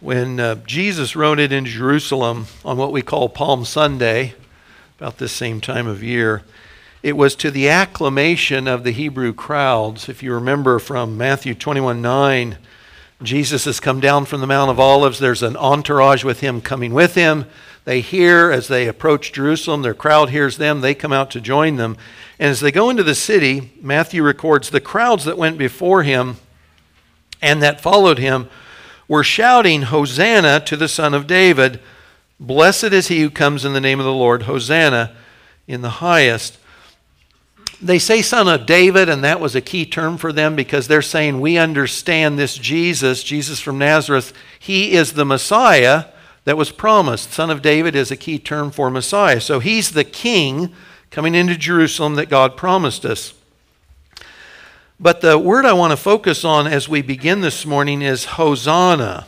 When uh, Jesus rode it into Jerusalem on what we call Palm Sunday, about this same time of year, it was to the acclamation of the Hebrew crowds. If you remember from Matthew 21 9, Jesus has come down from the Mount of Olives. There's an entourage with him coming with him. They hear as they approach Jerusalem, their crowd hears them, they come out to join them. And as they go into the city, Matthew records the crowds that went before him and that followed him were shouting, Hosanna to the Son of David. Blessed is he who comes in the name of the Lord. Hosanna in the highest. They say Son of David, and that was a key term for them because they're saying, We understand this Jesus, Jesus from Nazareth. He is the Messiah that was promised. Son of David is a key term for Messiah. So he's the king coming into Jerusalem that God promised us. But the word I want to focus on as we begin this morning is Hosanna.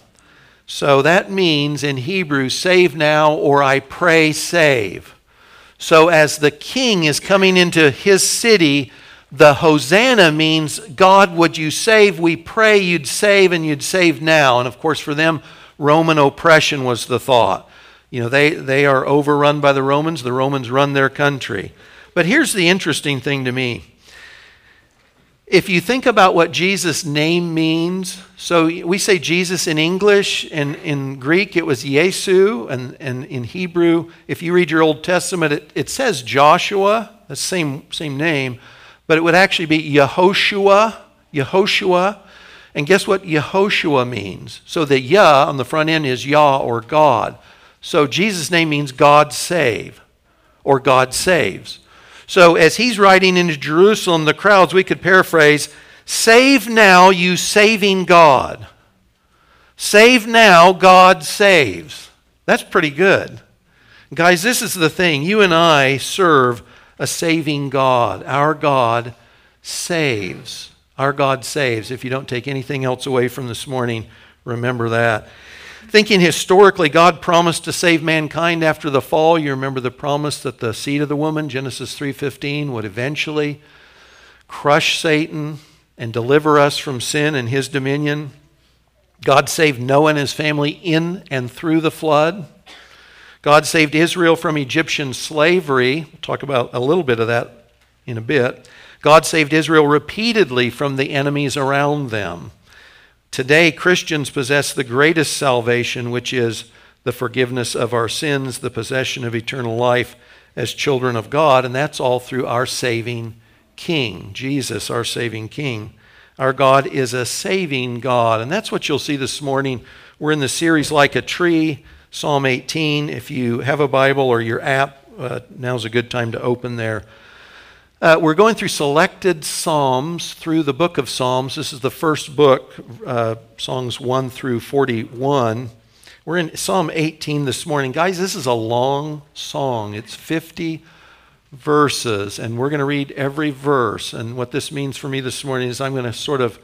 So that means in Hebrew, save now, or I pray, save. So as the king is coming into his city, the Hosanna means, God, would you save? We pray you'd save and you'd save now. And of course, for them, Roman oppression was the thought. You know, they, they are overrun by the Romans, the Romans run their country. But here's the interesting thing to me if you think about what Jesus' name means, so we say Jesus in English, and in Greek it was Yesu, and, and in Hebrew, if you read your Old Testament, it, it says Joshua, the same, same name, but it would actually be Yehoshua, Yehoshua. And guess what Yehoshua means? So the Yah on the front end is Yah or God. So Jesus' name means God save or God saves. So as he's riding into Jerusalem, the crowds, we could paraphrase, Save now, you saving God. Save now, God saves. That's pretty good. Guys, this is the thing. You and I serve a saving God. Our God saves. Our God saves. If you don't take anything else away from this morning, remember that. Thinking historically, God promised to save mankind after the fall. You remember the promise that the seed of the woman, Genesis 3:15, would eventually crush Satan and deliver us from sin and his dominion. God saved Noah and his family in and through the flood. God saved Israel from Egyptian slavery. We'll talk about a little bit of that in a bit. God saved Israel repeatedly from the enemies around them. Today, Christians possess the greatest salvation, which is the forgiveness of our sins, the possession of eternal life as children of God, and that's all through our saving King, Jesus, our saving King. Our God is a saving God, and that's what you'll see this morning. We're in the series Like a Tree, Psalm 18. If you have a Bible or your app, uh, now's a good time to open there. Uh, we're going through selected Psalms through the book of Psalms. This is the first book, uh, Songs 1 through 41. We're in Psalm 18 this morning. Guys, this is a long song. It's 50 verses, and we're going to read every verse. And what this means for me this morning is I'm going to sort of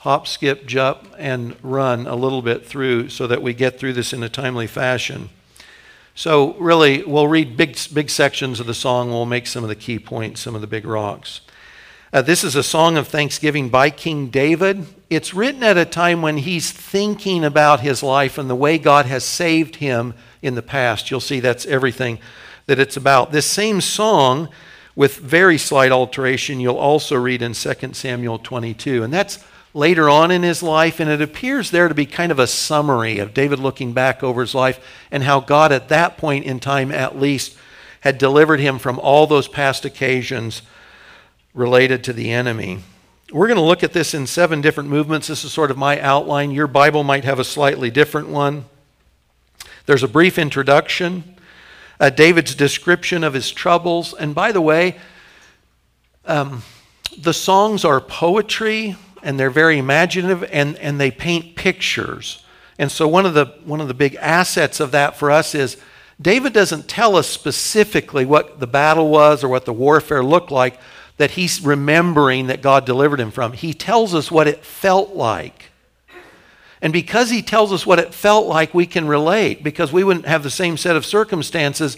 hop, skip, jump, and run a little bit through so that we get through this in a timely fashion. So, really, we'll read big, big sections of the song. We'll make some of the key points, some of the big rocks. Uh, this is a song of thanksgiving by King David. It's written at a time when he's thinking about his life and the way God has saved him in the past. You'll see that's everything that it's about. This same song, with very slight alteration, you'll also read in 2 Samuel 22. And that's later on in his life, and it appears there to be kind of a summary of David looking back over his life and how God, at that point in time at least, had delivered him from all those past occasions related to the enemy. We're going to look at this in seven different movements. This is sort of my outline. Your Bible might have a slightly different one. There's a brief introduction, uh, David's description of his troubles. And by the way, um, the songs are poetry and they're very imaginative and, and they paint pictures. And so one of the one of the big assets of that for us is David doesn't tell us specifically what the battle was or what the warfare looked like that he's remembering that God delivered him from. He tells us what it felt like. And because he tells us what it felt like, we can relate because we wouldn't have the same set of circumstances.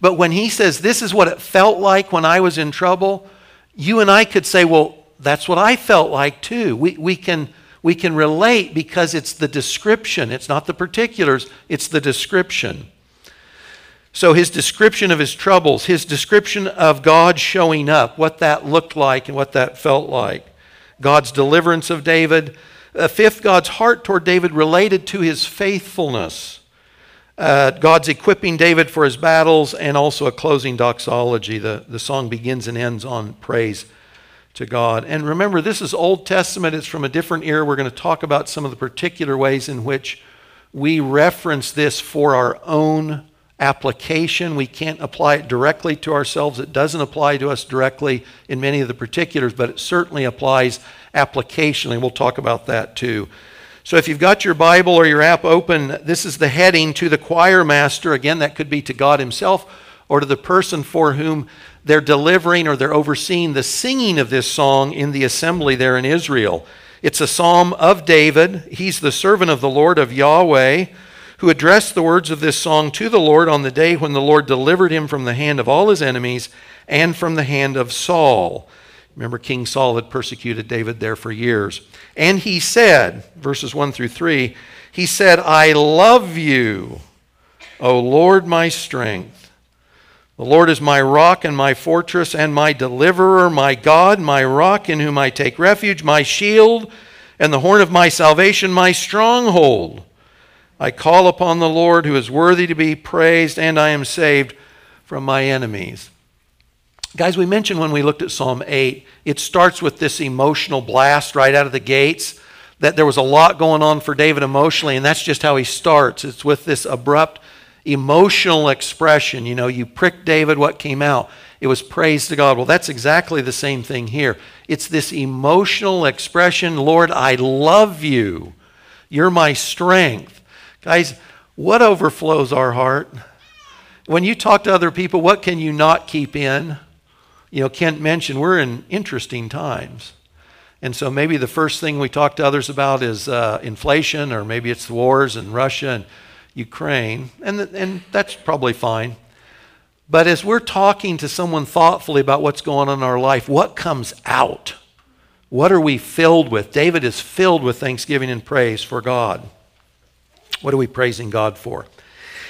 But when he says, This is what it felt like when I was in trouble, you and I could say, Well, that's what I felt like too. We, we, can, we can relate because it's the description. It's not the particulars, it's the description. So, his description of his troubles, his description of God showing up, what that looked like and what that felt like, God's deliverance of David. Uh, fifth, God's heart toward David related to his faithfulness. Uh, God's equipping David for his battles, and also a closing doxology. The, the song begins and ends on praise to God. And remember, this is Old Testament, it's from a different era. We're going to talk about some of the particular ways in which we reference this for our own application. We can't apply it directly to ourselves. It doesn't apply to us directly in many of the particulars, but it certainly applies applicationally. We'll talk about that too. So if you've got your Bible or your app open, this is the heading to the choir master. Again, that could be to God Himself or to the person for whom they're delivering or they're overseeing the singing of this song in the assembly there in Israel. It's a psalm of David. He's the servant of the Lord of Yahweh who addressed the words of this song to the Lord on the day when the Lord delivered him from the hand of all his enemies and from the hand of Saul. Remember, King Saul had persecuted David there for years. And he said, verses 1 through 3, he said, I love you, O Lord, my strength. The Lord is my rock and my fortress and my deliverer, my God, my rock in whom I take refuge, my shield and the horn of my salvation, my stronghold. I call upon the Lord who is worthy to be praised, and I am saved from my enemies. Guys, we mentioned when we looked at Psalm 8, it starts with this emotional blast right out of the gates, that there was a lot going on for David emotionally, and that's just how he starts. It's with this abrupt emotional expression. You know, you pricked David, what came out? It was praise to God. Well, that's exactly the same thing here. It's this emotional expression Lord, I love you. You're my strength. Guys, what overflows our heart? When you talk to other people, what can you not keep in? You know, Kent mentioned we're in interesting times. And so maybe the first thing we talk to others about is uh, inflation, or maybe it's wars in Russia and Ukraine. And, and that's probably fine. But as we're talking to someone thoughtfully about what's going on in our life, what comes out? What are we filled with? David is filled with thanksgiving and praise for God. What are we praising God for?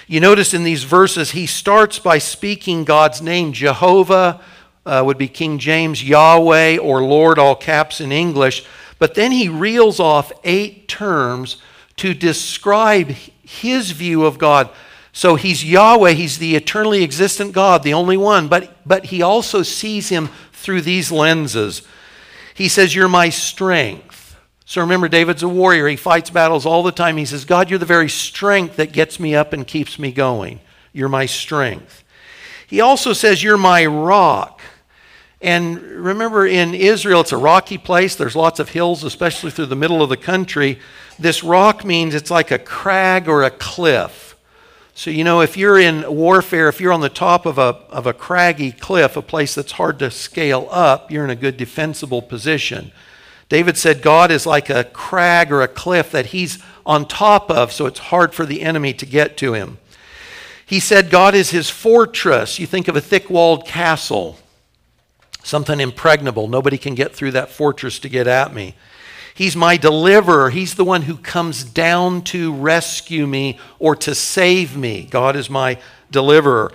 You notice in these verses, he starts by speaking God's name. Jehovah uh, would be King James, Yahweh, or Lord, all caps in English. But then he reels off eight terms to describe his view of God. So he's Yahweh, he's the eternally existent God, the only one, but, but he also sees him through these lenses. He says, You're my strength. So remember, David's a warrior. He fights battles all the time. He says, God, you're the very strength that gets me up and keeps me going. You're my strength. He also says, You're my rock. And remember, in Israel, it's a rocky place. There's lots of hills, especially through the middle of the country. This rock means it's like a crag or a cliff. So, you know, if you're in warfare, if you're on the top of a, of a craggy cliff, a place that's hard to scale up, you're in a good defensible position. David said God is like a crag or a cliff that he's on top of, so it's hard for the enemy to get to him. He said God is his fortress. You think of a thick walled castle, something impregnable. Nobody can get through that fortress to get at me. He's my deliverer. He's the one who comes down to rescue me or to save me. God is my deliverer.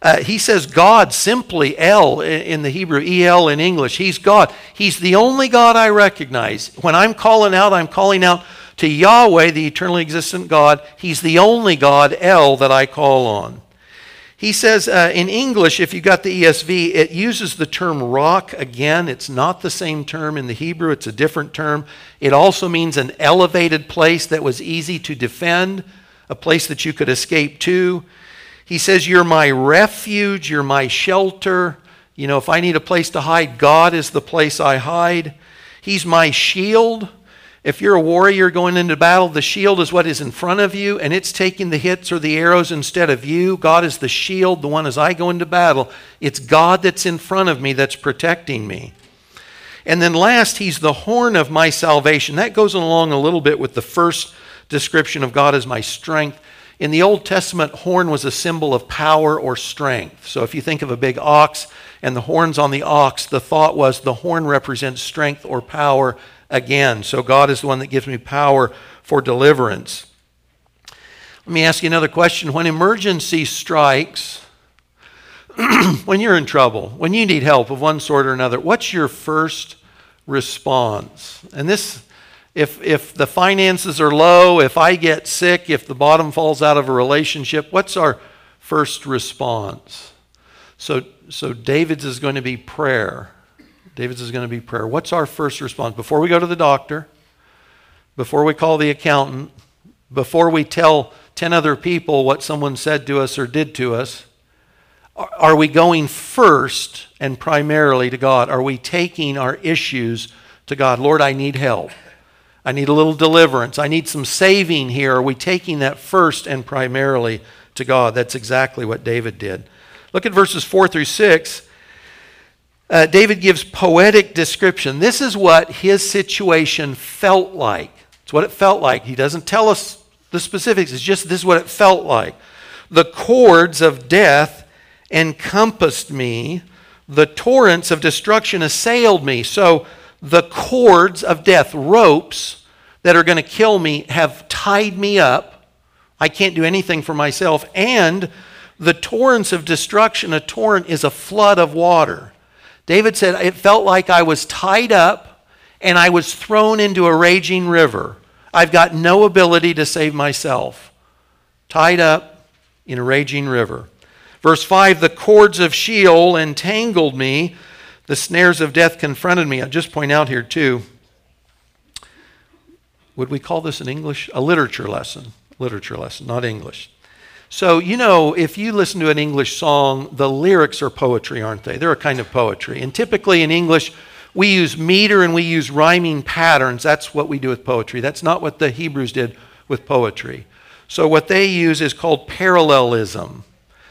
Uh, he says God simply, El in the Hebrew, El in English. He's God. He's the only God I recognize. When I'm calling out, I'm calling out to Yahweh, the eternally existent God. He's the only God, El, that I call on. He says uh, in English, if you got the ESV, it uses the term rock again. It's not the same term in the Hebrew, it's a different term. It also means an elevated place that was easy to defend, a place that you could escape to. He says, You're my refuge, you're my shelter. You know, if I need a place to hide, God is the place I hide. He's my shield. If you're a warrior going into battle, the shield is what is in front of you, and it's taking the hits or the arrows instead of you. God is the shield, the one as I go into battle. It's God that's in front of me that's protecting me. And then last, He's the horn of my salvation. That goes along a little bit with the first description of God as my strength. In the Old Testament, horn was a symbol of power or strength. So if you think of a big ox and the horns on the ox, the thought was the horn represents strength or power again. So God is the one that gives me power for deliverance. Let me ask you another question. When emergency strikes, when you're in trouble, when you need help of one sort or another, what's your first response? And this, if, if the finances are low, if I get sick, if the bottom falls out of a relationship, what's our first response? So, so David's is going to be prayer. David's is going to be prayer. What's our first response? Before we go to the doctor, before we call the accountant, before we tell 10 other people what someone said to us or did to us, are we going first and primarily to God? Are we taking our issues to God? Lord, I need help. I need a little deliverance. I need some saving here. Are we taking that first and primarily to God? That's exactly what David did. Look at verses 4 through 6. Uh, David gives poetic description. This is what his situation felt like. It's what it felt like. He doesn't tell us the specifics, it's just this is what it felt like. The cords of death encompassed me, the torrents of destruction assailed me. So the cords of death, ropes that are going to kill me, have tied me up. I can't do anything for myself. And the torrents of destruction, a torrent is a flood of water. David said, It felt like I was tied up and I was thrown into a raging river. I've got no ability to save myself. Tied up in a raging river. Verse 5 The cords of Sheol entangled me, the snares of death confronted me. I'll just point out here, too. Would we call this an English? A literature lesson. Literature lesson, not English. So, you know, if you listen to an English song, the lyrics are poetry, aren't they? They're a kind of poetry. And typically in English, we use meter and we use rhyming patterns. That's what we do with poetry. That's not what the Hebrews did with poetry. So, what they use is called parallelism.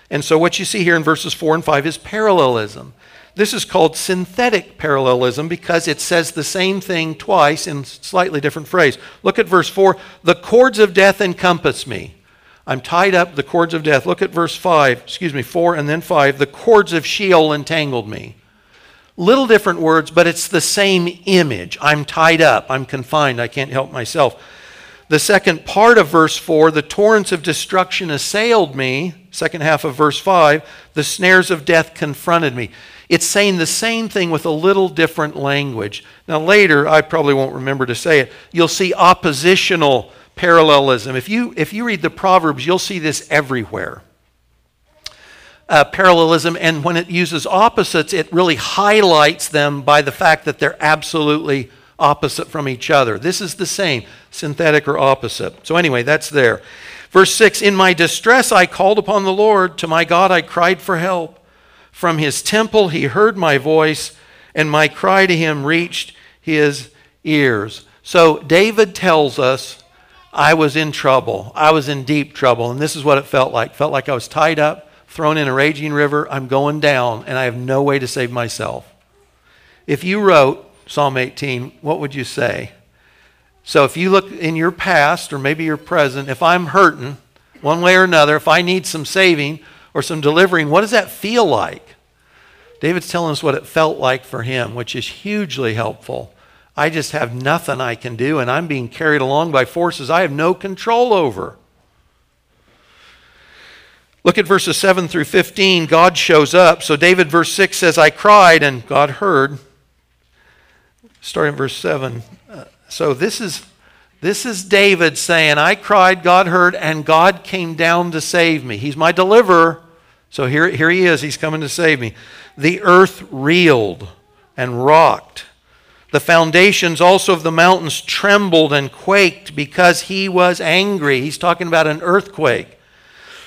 And so what you see here in verses 4 and 5 is parallelism. This is called synthetic parallelism because it says the same thing twice in slightly different phrase. Look at verse 4. The cords of death encompass me. I'm tied up, the cords of death. Look at verse 5, excuse me, 4 and then 5. The cords of Sheol entangled me. Little different words, but it's the same image. I'm tied up, I'm confined, I can't help myself. The second part of verse 4 the torrents of destruction assailed me. Second half of verse 5 the snares of death confronted me. It's saying the same thing with a little different language. Now, later, I probably won't remember to say it, you'll see oppositional parallelism. If you, if you read the Proverbs, you'll see this everywhere. Uh, parallelism, and when it uses opposites, it really highlights them by the fact that they're absolutely opposite from each other. This is the same, synthetic or opposite. So, anyway, that's there. Verse 6 In my distress I called upon the Lord. To my God I cried for help. From his temple he heard my voice, and my cry to him reached his ears. So, David tells us, I was in trouble. I was in deep trouble. And this is what it felt like. Felt like I was tied up, thrown in a raging river. I'm going down, and I have no way to save myself. If you wrote, Psalm 18, what would you say? So if you look in your past or maybe your present, if I'm hurting one way or another, if I need some saving or some delivering, what does that feel like? David's telling us what it felt like for him, which is hugely helpful. I just have nothing I can do, and I'm being carried along by forces I have no control over. Look at verses 7 through 15. God shows up. So, David, verse 6 says, I cried, and God heard starting in verse 7. Uh, so this is this is David saying, I cried, God heard, and God came down to save me. He's my deliverer. So here, here he is. He's coming to save me. The earth reeled and rocked. The foundations also of the mountains trembled and quaked because he was angry. He's talking about an earthquake.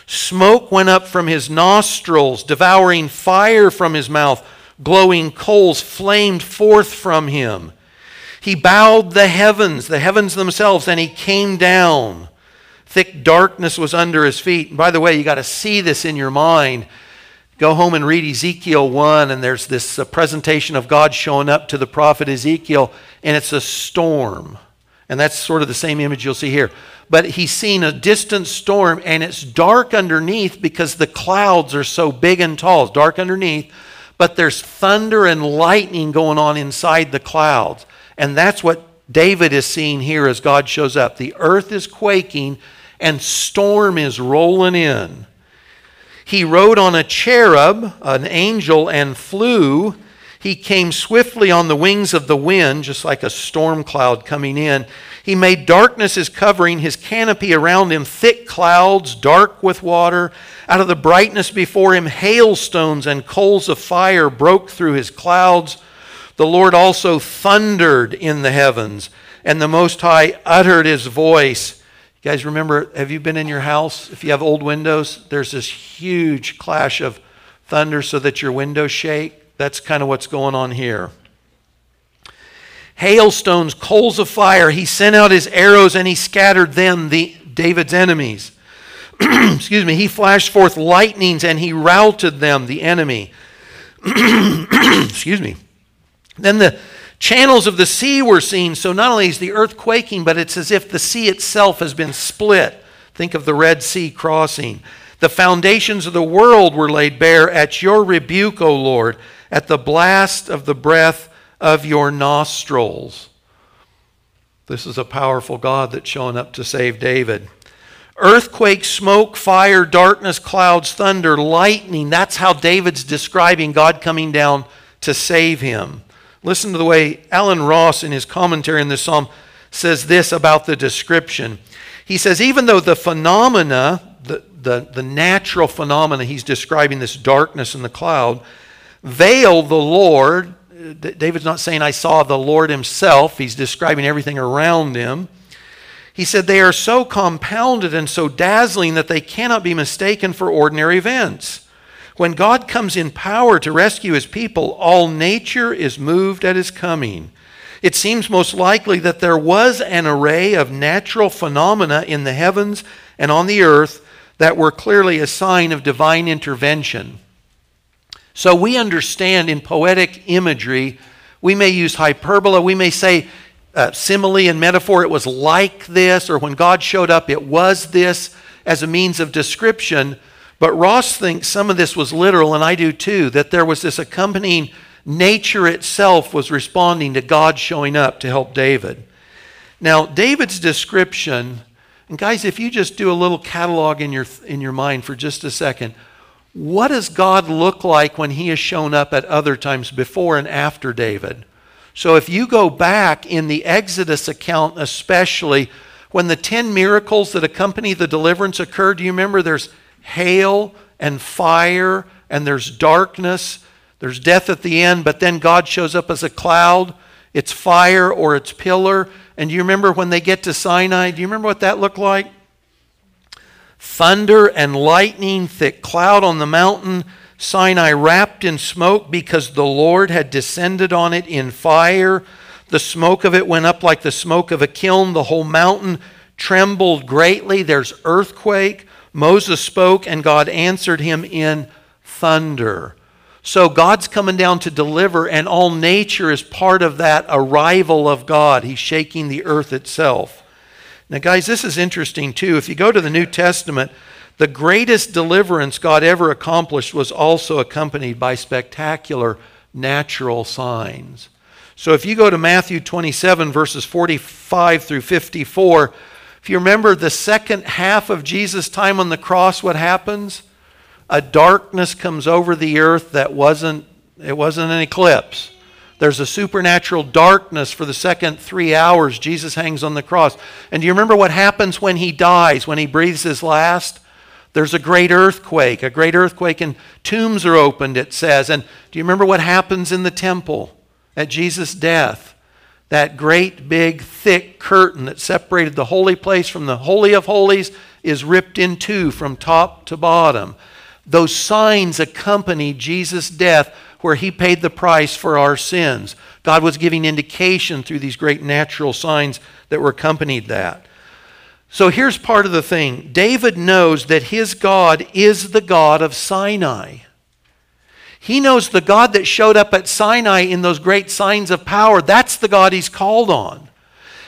Smoke went up from his nostrils, devouring fire from his mouth glowing coals flamed forth from him. He bowed the heavens, the heavens themselves, and he came down. Thick darkness was under his feet. And by the way, you got to see this in your mind. Go home and read Ezekiel 1, and there's this uh, presentation of God showing up to the prophet Ezekiel, and it's a storm. And that's sort of the same image you'll see here. But he's seen a distant storm, and it's dark underneath because the clouds are so big and tall. It's dark underneath, but there's thunder and lightning going on inside the clouds. And that's what David is seeing here as God shows up. The earth is quaking, and storm is rolling in. He rode on a cherub, an angel, and flew. He came swiftly on the wings of the wind, just like a storm cloud coming in. He made darkness his covering, his canopy around him, thick clouds, dark with water. Out of the brightness before him, hailstones and coals of fire broke through his clouds. The Lord also thundered in the heavens, and the Most High uttered his voice guys remember, have you been in your house? If you have old windows, there's this huge clash of thunder so that your windows shake. That's kind of what's going on here. Hailstones, coals of fire. He sent out his arrows and he scattered them, the David's enemies. Excuse me. He flashed forth lightnings and he routed them, the enemy. Excuse me. Then the Channels of the sea were seen, so not only is the earth quaking, but it's as if the sea itself has been split. Think of the Red Sea crossing. The foundations of the world were laid bare at your rebuke, O Lord, at the blast of the breath of your nostrils. This is a powerful God that's showing up to save David. Earthquake, smoke, fire, darkness, clouds, thunder, lightning. That's how David's describing God coming down to save him. Listen to the way Allen Ross, in his commentary on this psalm, says this about the description. He says, even though the phenomena, the, the, the natural phenomena, he's describing this darkness in the cloud, veil the Lord. David's not saying, I saw the Lord himself. He's describing everything around him. He said, they are so compounded and so dazzling that they cannot be mistaken for ordinary events. When God comes in power to rescue his people, all nature is moved at his coming. It seems most likely that there was an array of natural phenomena in the heavens and on the earth that were clearly a sign of divine intervention. So we understand in poetic imagery, we may use hyperbola, we may say uh, simile and metaphor, it was like this, or when God showed up, it was this as a means of description. But Ross thinks some of this was literal, and I do too, that there was this accompanying nature itself was responding to God showing up to help David. Now, David's description, and guys, if you just do a little catalog in your, in your mind for just a second, what does God look like when he has shown up at other times before and after David? So if you go back in the Exodus account, especially when the 10 miracles that accompany the deliverance occurred, do you remember there's hail and fire, and there's darkness. There's death at the end, but then God shows up as a cloud. It's fire or it's pillar. And do you remember when they get to Sinai? Do you remember what that looked like? Thunder and lightning, thick cloud on the mountain. Sinai wrapped in smoke because the Lord had descended on it in fire. The smoke of it went up like the smoke of a kiln. The whole mountain trembled greatly. There's earthquake. Moses spoke, and God answered him in thunder. So God's coming down to deliver, and all nature is part of that arrival of God. He's shaking the earth itself. Now, guys, this is interesting too. If you go to the New Testament, the greatest deliverance God ever accomplished was also accompanied by spectacular natural signs. So if you go to Matthew 27, verses 45 through 54, if you remember the second half of Jesus' time on the cross, what happens? A darkness comes over the earth that wasn't, it wasn't an eclipse. There's a supernatural darkness for the second three hours Jesus hangs on the cross. And do you remember what happens when he dies, when he breathes his last? There's a great earthquake, a great earthquake, and tombs are opened, it says. And do you remember what happens in the temple at Jesus' death? That great big thick curtain that separated the holy place from the holy of holies is ripped in two from top to bottom. Those signs accompanied jesus death where he paid the price for our sins. God was giving indication through these great natural signs that were accompanied that. So here's part of the thing. David knows that his god is the god of sinai he knows the God that showed up at Sinai in those great signs of power. That's the God he's called on.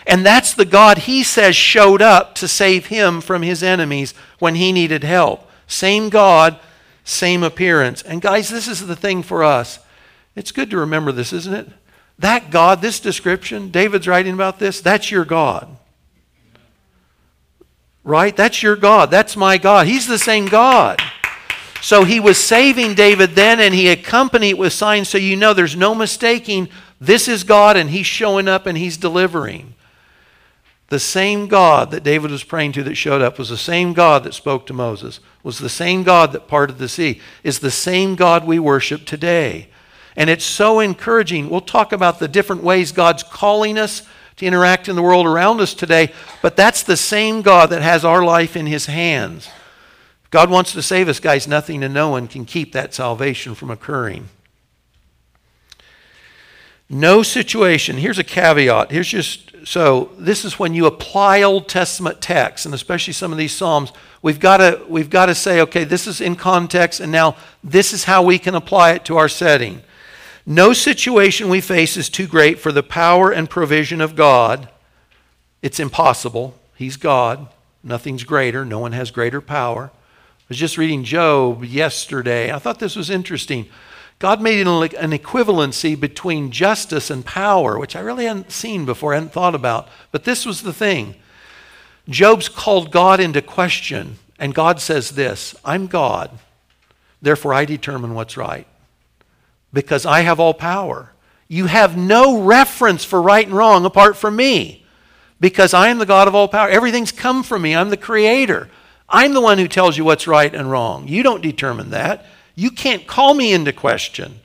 And that's the God he says showed up to save him from his enemies when he needed help. Same God, same appearance. And guys, this is the thing for us. It's good to remember this, isn't it? That God, this description, David's writing about this, that's your God. Right? That's your God. That's my God. He's the same God. So he was saving David then, and he accompanied it with signs so you know there's no mistaking this is God, and he's showing up and he's delivering. The same God that David was praying to that showed up was the same God that spoke to Moses, was the same God that parted the sea, is the same God we worship today. And it's so encouraging. We'll talk about the different ways God's calling us to interact in the world around us today, but that's the same God that has our life in his hands. God wants to save us, guys. Nothing and no one can keep that salvation from occurring. No situation. Here's a caveat. Here's just so this is when you apply Old Testament texts, and especially some of these Psalms, we've got to we've got to say, okay, this is in context, and now this is how we can apply it to our setting. No situation we face is too great for the power and provision of God. It's impossible. He's God. Nothing's greater. No one has greater power. I was just reading Job yesterday. I thought this was interesting. God made an equivalency between justice and power, which I really hadn't seen before, hadn't thought about. But this was the thing Job's called God into question, and God says this I'm God, therefore I determine what's right, because I have all power. You have no reference for right and wrong apart from me, because I am the God of all power. Everything's come from me, I'm the creator. I'm the one who tells you what's right and wrong. You don't determine that. You can't call me into question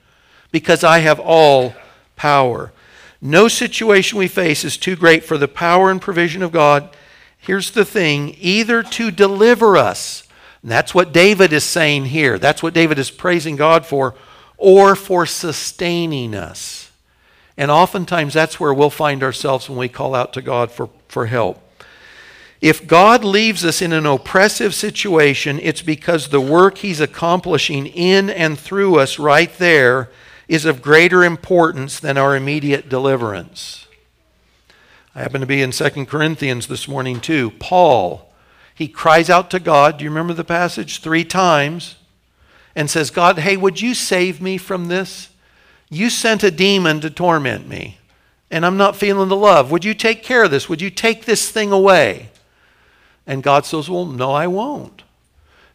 because I have all power. No situation we face is too great for the power and provision of God. Here's the thing either to deliver us, and that's what David is saying here, that's what David is praising God for, or for sustaining us. And oftentimes that's where we'll find ourselves when we call out to God for, for help. If God leaves us in an oppressive situation, it's because the work He's accomplishing in and through us right there is of greater importance than our immediate deliverance. I happen to be in 2 Corinthians this morning too. Paul, he cries out to God. Do you remember the passage? Three times. And says, God, hey, would you save me from this? You sent a demon to torment me, and I'm not feeling the love. Would you take care of this? Would you take this thing away? And God says, Well, no, I won't.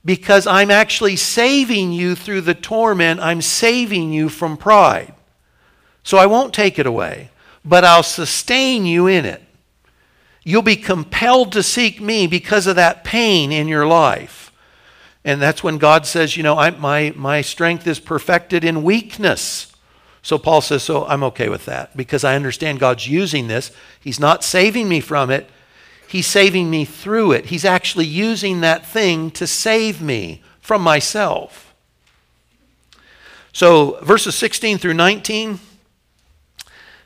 Because I'm actually saving you through the torment, I'm saving you from pride. So I won't take it away, but I'll sustain you in it. You'll be compelled to seek me because of that pain in your life. And that's when God says, You know, I, my, my strength is perfected in weakness. So Paul says, So I'm okay with that because I understand God's using this. He's not saving me from it, He's saving me through it. He's actually using that thing to save me from myself. So, verses 16 through 19,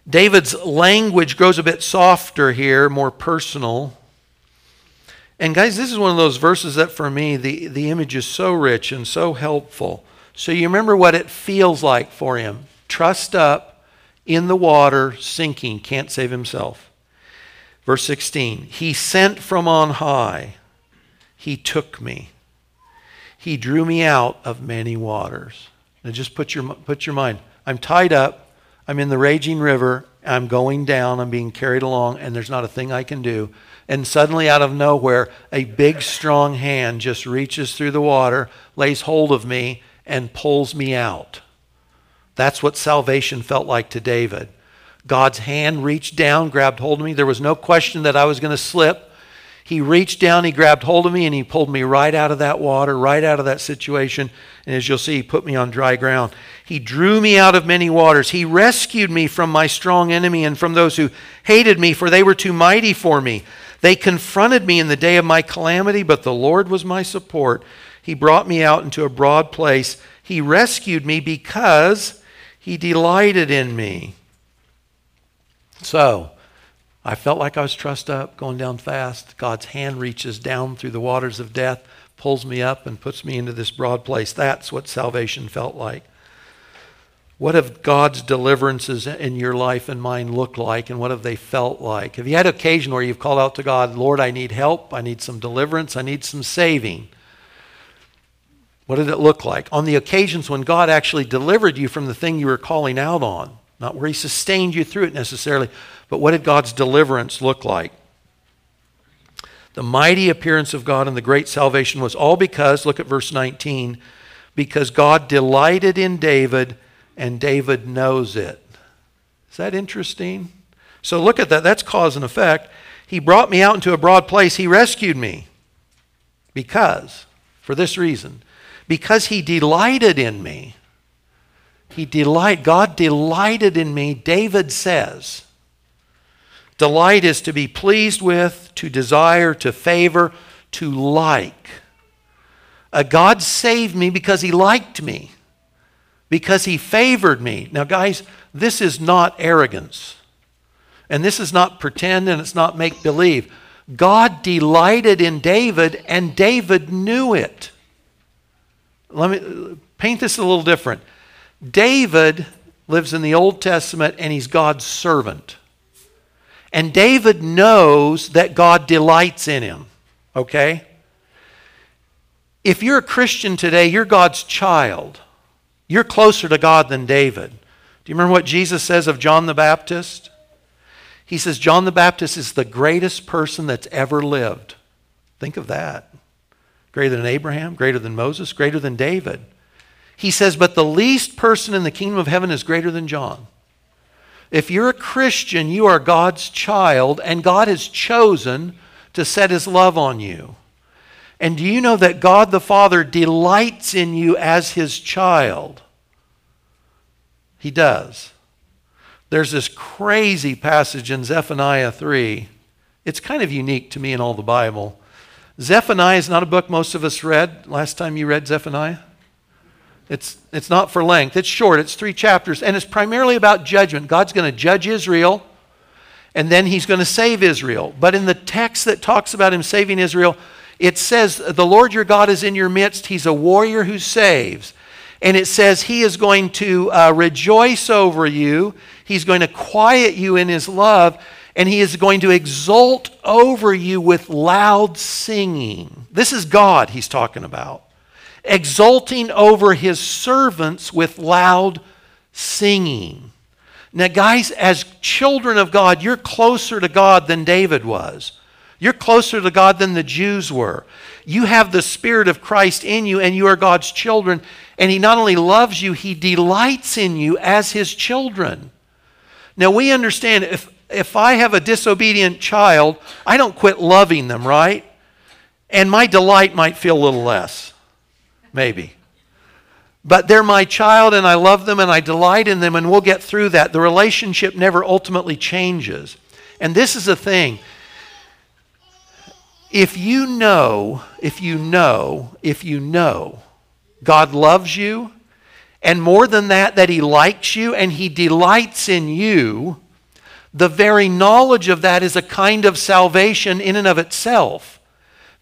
David's language grows a bit softer here, more personal. And, guys, this is one of those verses that for me, the, the image is so rich and so helpful. So, you remember what it feels like for him trussed up in the water, sinking, can't save himself. Verse 16 He sent from on high, He took me, He drew me out of many waters. Now just put your, put your mind. I'm tied up, I'm in the raging river, I'm going down, I'm being carried along, and there's not a thing I can do. And suddenly, out of nowhere, a big, strong hand just reaches through the water, lays hold of me, and pulls me out. That's what salvation felt like to David. God's hand reached down, grabbed hold of me. There was no question that I was going to slip. He reached down, he grabbed hold of me, and he pulled me right out of that water, right out of that situation. And as you'll see, he put me on dry ground. He drew me out of many waters. He rescued me from my strong enemy and from those who hated me, for they were too mighty for me. They confronted me in the day of my calamity, but the Lord was my support. He brought me out into a broad place. He rescued me because he delighted in me. So, I felt like I was trussed up, going down fast. God's hand reaches down through the waters of death, pulls me up, and puts me into this broad place. That's what salvation felt like. What have God's deliverances in your life and mine looked like, and what have they felt like? Have you had occasion where you've called out to God, Lord, I need help, I need some deliverance, I need some saving? What did it look like? On the occasions when God actually delivered you from the thing you were calling out on, not where He sustained you through it necessarily, but what did God's deliverance look like? The mighty appearance of God and the great salvation was all because, look at verse 19, because God delighted in David and David knows it. Is that interesting? So look at that. That's cause and effect. He brought me out into a broad place. He rescued me. Because, for this reason, because he delighted in me. He delight God delighted in me, David says. Delight is to be pleased with, to desire, to favor, to like. A God saved me because he liked me because he favored me. Now, guys, this is not arrogance. And this is not pretend and it's not make believe. God delighted in David and David knew it. Let me paint this a little different. David lives in the Old Testament and he's God's servant. And David knows that God delights in him. Okay? If you're a Christian today, you're God's child. You're closer to God than David. Do you remember what Jesus says of John the Baptist? He says, John the Baptist is the greatest person that's ever lived. Think of that. Greater than Abraham, greater than Moses, greater than David. He says, but the least person in the kingdom of heaven is greater than John. If you're a Christian, you are God's child, and God has chosen to set his love on you. And do you know that God the Father delights in you as his child? He does. There's this crazy passage in Zephaniah 3. It's kind of unique to me in all the Bible. Zephaniah is not a book most of us read. Last time you read Zephaniah? It's, it's not for length. It's short. It's three chapters. And it's primarily about judgment. God's going to judge Israel, and then he's going to save Israel. But in the text that talks about him saving Israel, it says, The Lord your God is in your midst. He's a warrior who saves. And it says, He is going to uh, rejoice over you. He's going to quiet you in His love. And He is going to exult over you with loud singing. This is God He's talking about. Exulting over His servants with loud singing. Now, guys, as children of God, you're closer to God than David was. You're closer to God than the Jews were. You have the Spirit of Christ in you, and you are God's children. And He not only loves you, He delights in you as His children. Now, we understand if, if I have a disobedient child, I don't quit loving them, right? And my delight might feel a little less, maybe. But they're my child, and I love them, and I delight in them, and we'll get through that. The relationship never ultimately changes. And this is the thing if you know, if you know, if you know God loves you, and more than that, that He likes you and He delights in you, the very knowledge of that is a kind of salvation in and of itself.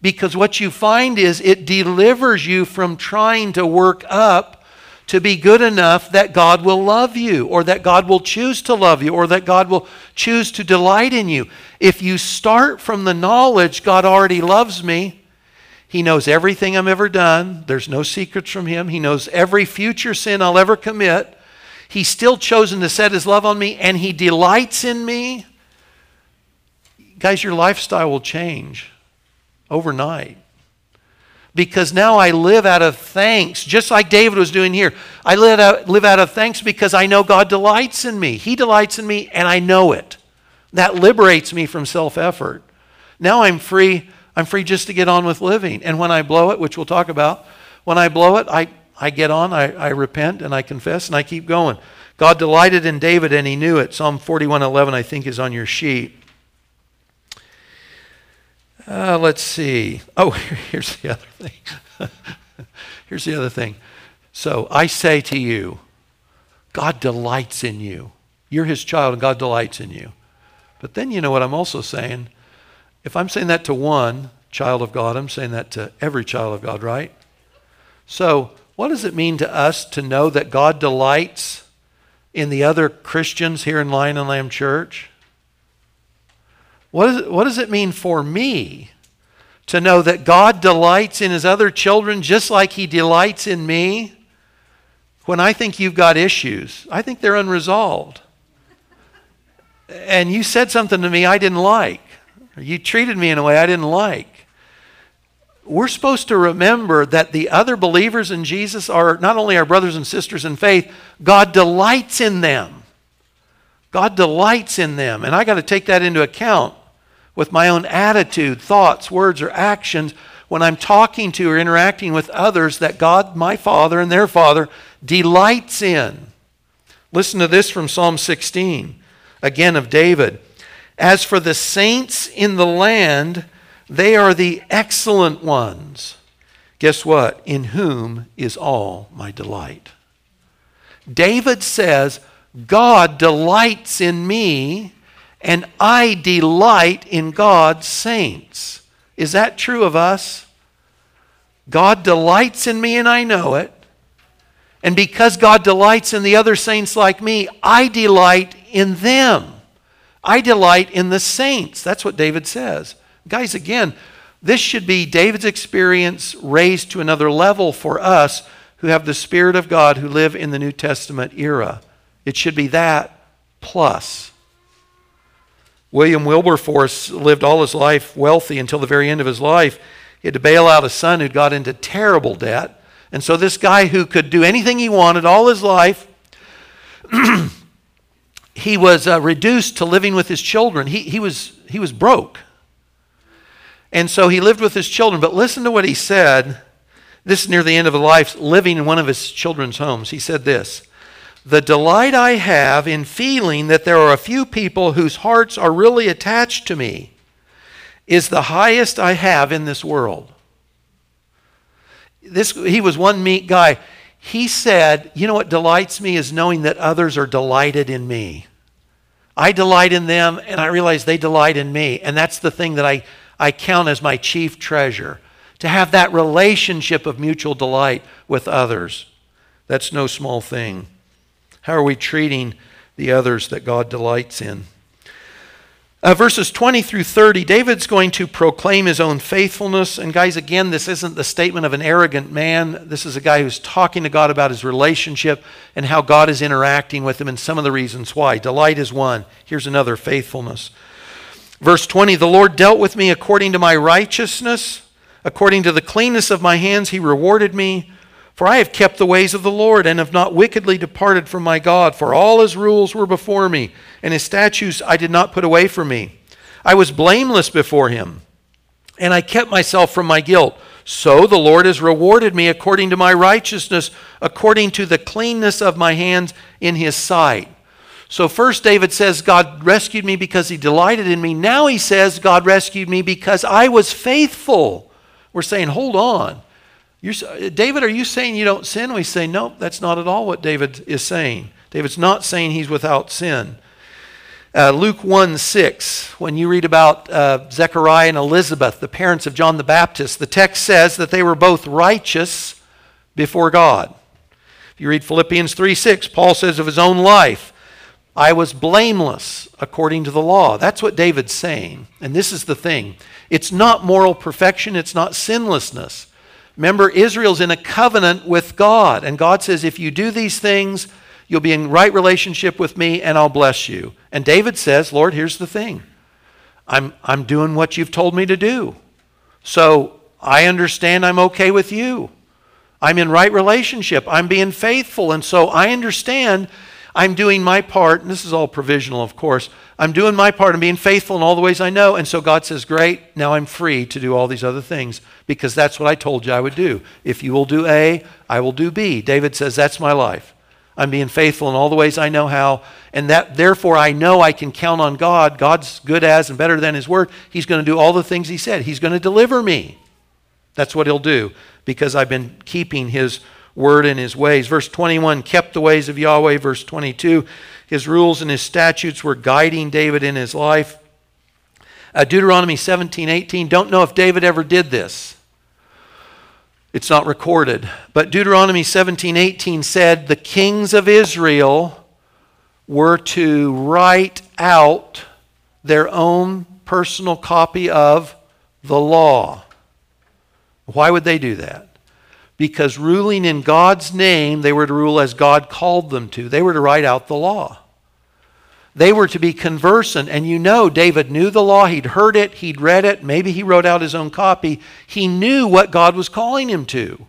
Because what you find is it delivers you from trying to work up to be good enough that God will love you, or that God will choose to love you, or that God will choose to delight in you. If you start from the knowledge God already loves me, He knows everything I'm ever done, there's no secrets from Him, He knows every future sin I'll ever commit. He's still chosen to set His love on me, and He delights in me. Guys, your lifestyle will change overnight because now I live out of thanks, just like David was doing here. I live out, live out of thanks because I know God delights in me. He delights in me, and I know it. That liberates me from self effort. Now I'm free. I'm free just to get on with living. And when I blow it, which we'll talk about, when I blow it, I, I get on, I, I repent, and I confess, and I keep going. God delighted in David, and he knew it. Psalm 41:11, I think, is on your sheet. Uh, let's see. Oh, here's the other thing. here's the other thing. So I say to you, God delights in you. You're his child, and God delights in you. But then you know what I'm also saying? If I'm saying that to one child of God, I'm saying that to every child of God, right? So, what does it mean to us to know that God delights in the other Christians here in Lion and Lamb Church? What, is, what does it mean for me to know that God delights in his other children just like he delights in me? When I think you've got issues, I think they're unresolved. And you said something to me I didn't like, you treated me in a way I didn't like. We're supposed to remember that the other believers in Jesus are not only our brothers and sisters in faith, God delights in them. God delights in them. And I got to take that into account with my own attitude, thoughts, words, or actions when I'm talking to or interacting with others that God, my Father, and their Father delights in. Listen to this from Psalm 16, again of David. As for the saints in the land, they are the excellent ones. Guess what? In whom is all my delight. David says, God delights in me and I delight in God's saints. Is that true of us? God delights in me and I know it. And because God delights in the other saints like me, I delight in them. I delight in the saints. That's what David says. Guys, again, this should be David's experience raised to another level for us who have the Spirit of God who live in the New Testament era. It should be that plus. William Wilberforce lived all his life wealthy until the very end of his life. He had to bail out a son who got into terrible debt. And so, this guy who could do anything he wanted all his life, he was uh, reduced to living with his children. He, he, was, he was broke. And so, he lived with his children. But listen to what he said. This is near the end of his life, living in one of his children's homes. He said this the delight I have in feeling that there are a few people whose hearts are really attached to me is the highest I have in this world. This, he was one meek guy. He said, You know what delights me is knowing that others are delighted in me. I delight in them, and I realize they delight in me. And that's the thing that I, I count as my chief treasure to have that relationship of mutual delight with others. That's no small thing. How are we treating the others that God delights in? Uh, verses 20 through 30, David's going to proclaim his own faithfulness. And, guys, again, this isn't the statement of an arrogant man. This is a guy who's talking to God about his relationship and how God is interacting with him and some of the reasons why. Delight is one. Here's another faithfulness. Verse 20 The Lord dealt with me according to my righteousness, according to the cleanness of my hands, he rewarded me. For I have kept the ways of the Lord and have not wickedly departed from my God, for all his rules were before me, and his statutes I did not put away from me. I was blameless before him, and I kept myself from my guilt. So the Lord has rewarded me according to my righteousness, according to the cleanness of my hands in his sight. So, first, David says, God rescued me because he delighted in me. Now he says, God rescued me because I was faithful. We're saying, hold on. You're, David, are you saying you don't sin? We say, no, that's not at all what David is saying. David's not saying he's without sin. Uh, Luke 1 6, when you read about uh, Zechariah and Elizabeth, the parents of John the Baptist, the text says that they were both righteous before God. If you read Philippians 3 6, Paul says of his own life, I was blameless according to the law. That's what David's saying. And this is the thing it's not moral perfection, it's not sinlessness. Remember, Israel's in a covenant with God, and God says, if you do these things, you'll be in right relationship with me, and I'll bless you. And David says, Lord, here's the thing I'm, I'm doing what you've told me to do. So I understand I'm okay with you. I'm in right relationship. I'm being faithful. And so I understand I'm doing my part, and this is all provisional, of course. I'm doing my part and being faithful in all the ways I know. And so God says, Great, now I'm free to do all these other things because that's what I told you I would do. If you will do A, I will do B. David says, That's my life. I'm being faithful in all the ways I know how, and that therefore I know I can count on God. God's good as and better than His word. He's going to do all the things He said. He's going to deliver me. That's what He'll do because I've been keeping His word and his ways. Verse 21 kept the ways of Yahweh. Verse 22 his rules and his statutes were guiding David in his life. Uh, Deuteronomy 17 18. Don't know if David ever did this. It's not recorded. But Deuteronomy 17 18 said, The kings of Israel were to write out their own personal copy of the law. Why would they do that? Because ruling in God's name, they were to rule as God called them to. They were to write out the law. They were to be conversant. And you know, David knew the law. He'd heard it, he'd read it. Maybe he wrote out his own copy. He knew what God was calling him to.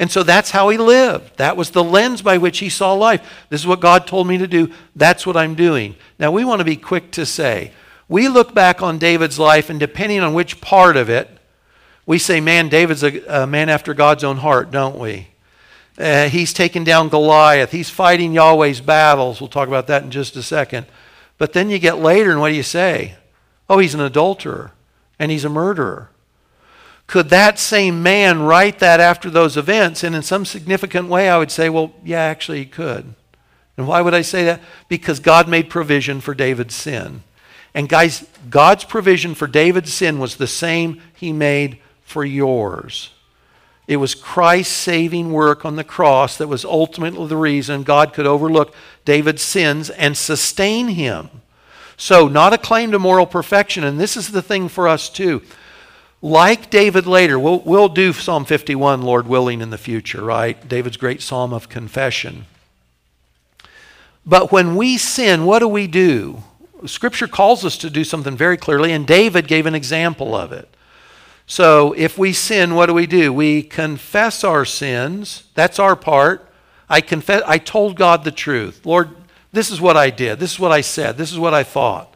And so that's how he lived. That was the lens by which he saw life. This is what God told me to do. That's what I'm doing. Now, we want to be quick to say, we look back on David's life, and depending on which part of it, we say, man, David's a, a man after God's own heart, don't we? Uh, he's taken down Goliath. He's fighting Yahweh's battles. We'll talk about that in just a second. But then you get later, and what do you say? Oh, he's an adulterer and he's a murderer. Could that same man write that after those events? And in some significant way, I would say, well, yeah, actually, he could. And why would I say that? Because God made provision for David's sin. And guys, God's provision for David's sin was the same he made for yours. It was Christ's saving work on the cross that was ultimately the reason God could overlook David's sins and sustain him. So, not a claim to moral perfection. And this is the thing for us, too. Like David later, we'll, we'll do Psalm 51, Lord willing, in the future, right? David's great psalm of confession. But when we sin, what do we do? Scripture calls us to do something very clearly, and David gave an example of it. So if we sin, what do we do? We confess our sins. That's our part. I confess I told God the truth. Lord, this is what I did. This is what I said. This is what I thought.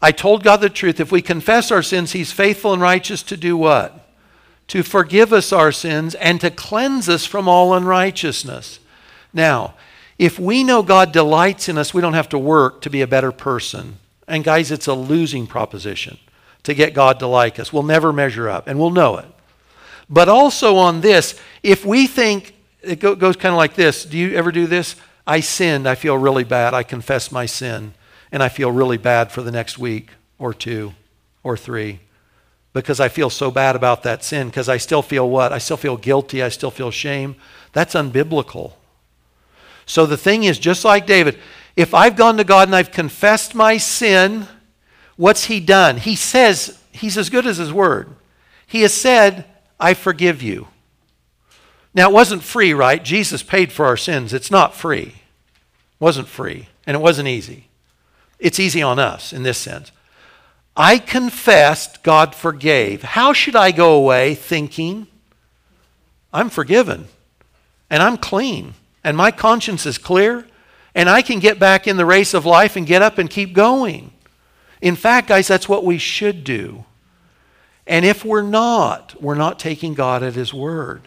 I told God the truth. If we confess our sins, he's faithful and righteous to do what? To forgive us our sins and to cleanse us from all unrighteousness. Now, if we know God delights in us, we don't have to work to be a better person. And guys, it's a losing proposition to get God to like us. We'll never measure up, and we'll know it. But also on this, if we think, it goes kind of like this Do you ever do this? I sinned. I feel really bad. I confess my sin. And I feel really bad for the next week or two or three because I feel so bad about that sin because I still feel what? I still feel guilty. I still feel shame. That's unbiblical. So the thing is, just like David, if I've gone to God and I've confessed my sin, What's he done? He says, he's as good as his word. He has said, I forgive you. Now, it wasn't free, right? Jesus paid for our sins. It's not free. It wasn't free, and it wasn't easy. It's easy on us in this sense. I confessed, God forgave. How should I go away thinking, I'm forgiven, and I'm clean, and my conscience is clear, and I can get back in the race of life and get up and keep going? In fact, guys, that's what we should do. And if we're not, we're not taking God at His word.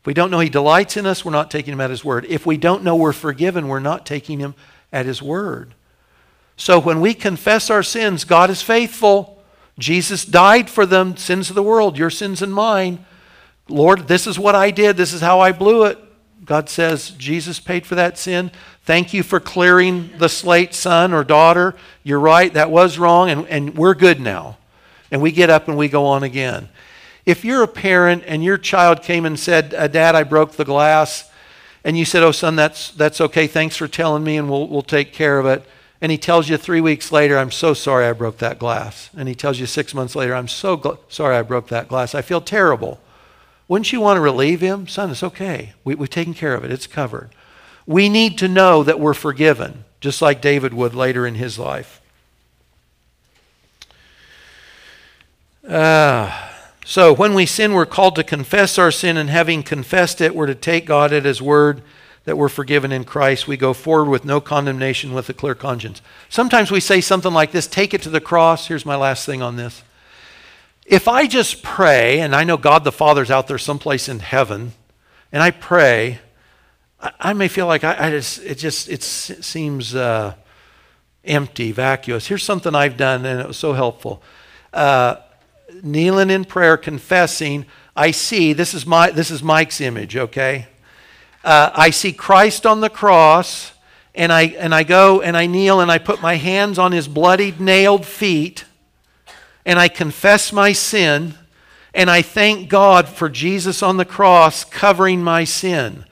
If we don't know He delights in us, we're not taking Him at His word. If we don't know we're forgiven, we're not taking Him at His word. So when we confess our sins, God is faithful. Jesus died for them, sins of the world, your sins and mine. Lord, this is what I did. This is how I blew it. God says, Jesus paid for that sin. Thank you for clearing the slate, son or daughter. You're right, that was wrong, and, and we're good now. And we get up and we go on again. If you're a parent and your child came and said, uh, Dad, I broke the glass, and you said, Oh, son, that's, that's okay. Thanks for telling me, and we'll, we'll take care of it. And he tells you three weeks later, I'm so sorry I broke that glass. And he tells you six months later, I'm so gl- sorry I broke that glass. I feel terrible. Wouldn't you want to relieve him? Son, it's okay. We, we've taken care of it, it's covered. We need to know that we're forgiven, just like David would later in his life. Uh, so, when we sin, we're called to confess our sin, and having confessed it, we're to take God at His word that we're forgiven in Christ. We go forward with no condemnation with a clear conscience. Sometimes we say something like this take it to the cross. Here's my last thing on this. If I just pray, and I know God the Father's out there someplace in heaven, and I pray, I, may feel like I, I, just it just it seems uh, empty, vacuous. Here's something I've done, and it was so helpful. Uh, kneeling in prayer, confessing. I see this is my this is Mike's image. Okay, uh, I see Christ on the cross, and I and I go and I kneel and I put my hands on his bloodied, nailed feet, and I confess my sin, and I thank God for Jesus on the cross covering my sin.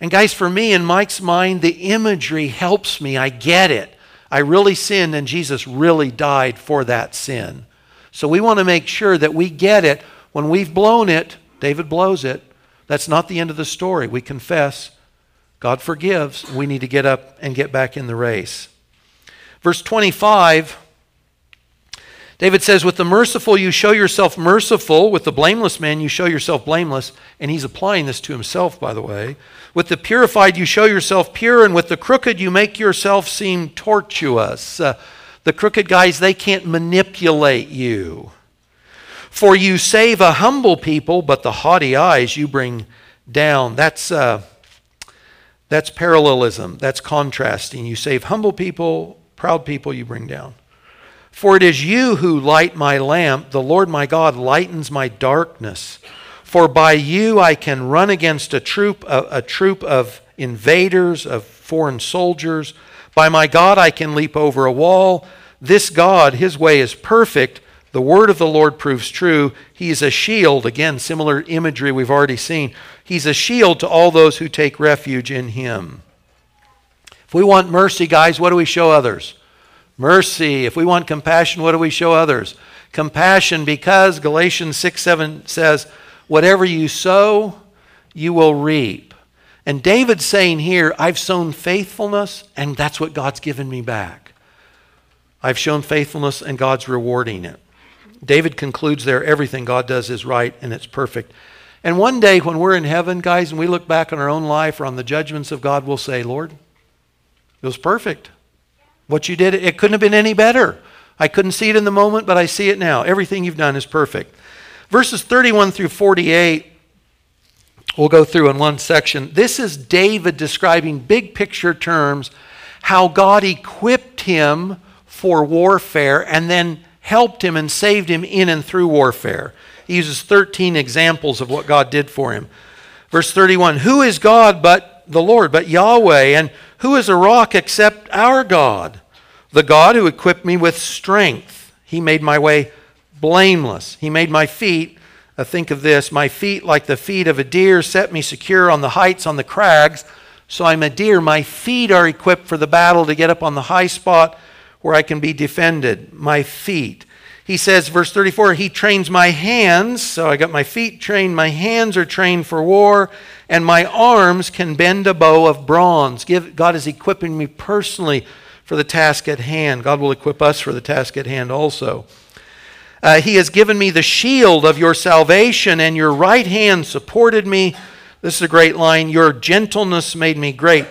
And guys, for me, in Mike's mind, the imagery helps me. I get it. I really sinned, and Jesus really died for that sin. So we want to make sure that we get it. When we've blown it, David blows it. That's not the end of the story. We confess, God forgives. We need to get up and get back in the race. Verse 25 David says, With the merciful, you show yourself merciful. With the blameless man, you show yourself blameless. And he's applying this to himself, by the way. With the purified, you show yourself pure. And with the crooked, you make yourself seem tortuous. Uh, the crooked guys, they can't manipulate you. For you save a humble people, but the haughty eyes you bring down. That's, uh, that's parallelism. That's contrasting. You save humble people, proud people you bring down. For it is you who light my lamp. The Lord my God lightens my darkness. For by you I can run against a troop, a, a troop of invaders, of foreign soldiers. By my God I can leap over a wall. This God, his way is perfect. The word of the Lord proves true. He is a shield. Again, similar imagery we've already seen. He's a shield to all those who take refuge in him. If we want mercy, guys, what do we show others? Mercy. If we want compassion, what do we show others? Compassion because Galatians 6 7 says, Whatever you sow, you will reap. And David's saying here, I've sown faithfulness, and that's what God's given me back. I've shown faithfulness, and God's rewarding it. David concludes there everything God does is right and it's perfect. And one day when we're in heaven, guys, and we look back on our own life or on the judgments of God, we'll say, Lord, it was perfect. What you did, it couldn't have been any better. I couldn't see it in the moment, but I see it now. Everything you've done is perfect. Verses 31 through 48, we'll go through in one section. This is David describing big picture terms how God equipped him for warfare and then helped him and saved him in and through warfare. He uses 13 examples of what God did for him. Verse 31 Who is God but the Lord, but Yahweh? And who is a rock except our God? The God who equipped me with strength. He made my way blameless. He made my feet, uh, think of this, my feet like the feet of a deer, set me secure on the heights, on the crags. So I'm a deer. My feet are equipped for the battle to get up on the high spot where I can be defended. My feet. He says, verse 34, He trains my hands. So I got my feet trained. My hands are trained for war, and my arms can bend a bow of bronze. Give, God is equipping me personally for the task at hand. God will equip us for the task at hand also. Uh, he has given me the shield of your salvation, and your right hand supported me. This is a great line. Your gentleness made me great.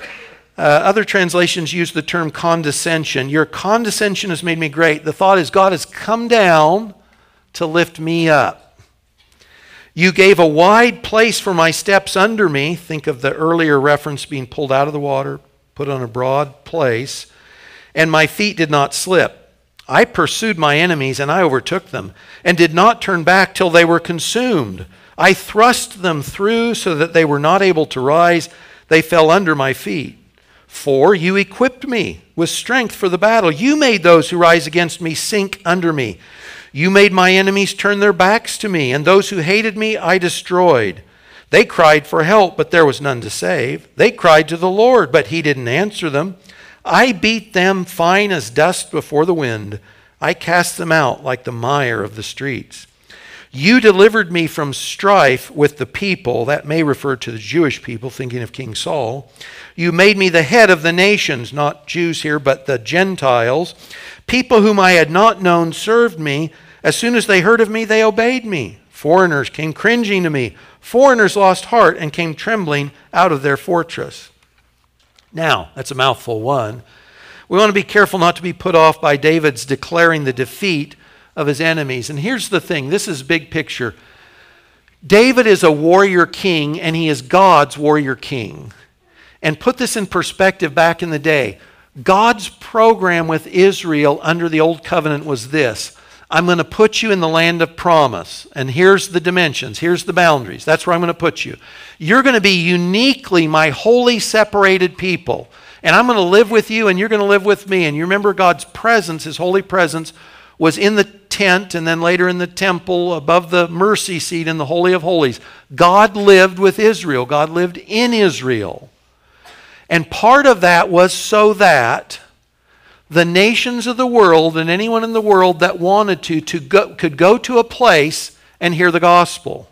Uh, other translations use the term condescension. Your condescension has made me great. The thought is God has come down to lift me up. You gave a wide place for my steps under me. Think of the earlier reference being pulled out of the water, put on a broad place, and my feet did not slip. I pursued my enemies and I overtook them, and did not turn back till they were consumed. I thrust them through so that they were not able to rise. They fell under my feet. For you equipped me with strength for the battle. You made those who rise against me sink under me. You made my enemies turn their backs to me, and those who hated me I destroyed. They cried for help, but there was none to save. They cried to the Lord, but he didn't answer them. I beat them fine as dust before the wind. I cast them out like the mire of the streets. You delivered me from strife with the people. That may refer to the Jewish people, thinking of King Saul. You made me the head of the nations, not Jews here, but the Gentiles. People whom I had not known served me. As soon as they heard of me, they obeyed me. Foreigners came cringing to me. Foreigners lost heart and came trembling out of their fortress. Now, that's a mouthful one. We want to be careful not to be put off by David's declaring the defeat of his enemies. And here's the thing this is big picture. David is a warrior king, and he is God's warrior king. And put this in perspective back in the day God's program with Israel under the Old Covenant was this I'm going to put you in the land of promise. And here's the dimensions, here's the boundaries. That's where I'm going to put you. You're going to be uniquely my holy separated people. And I'm going to live with you, and you're going to live with me. And you remember God's presence, His holy presence, was in the tent and then later in the temple above the mercy seat in the Holy of Holies. God lived with Israel, God lived in Israel. And part of that was so that the nations of the world and anyone in the world that wanted to, to go, could go to a place and hear the gospel.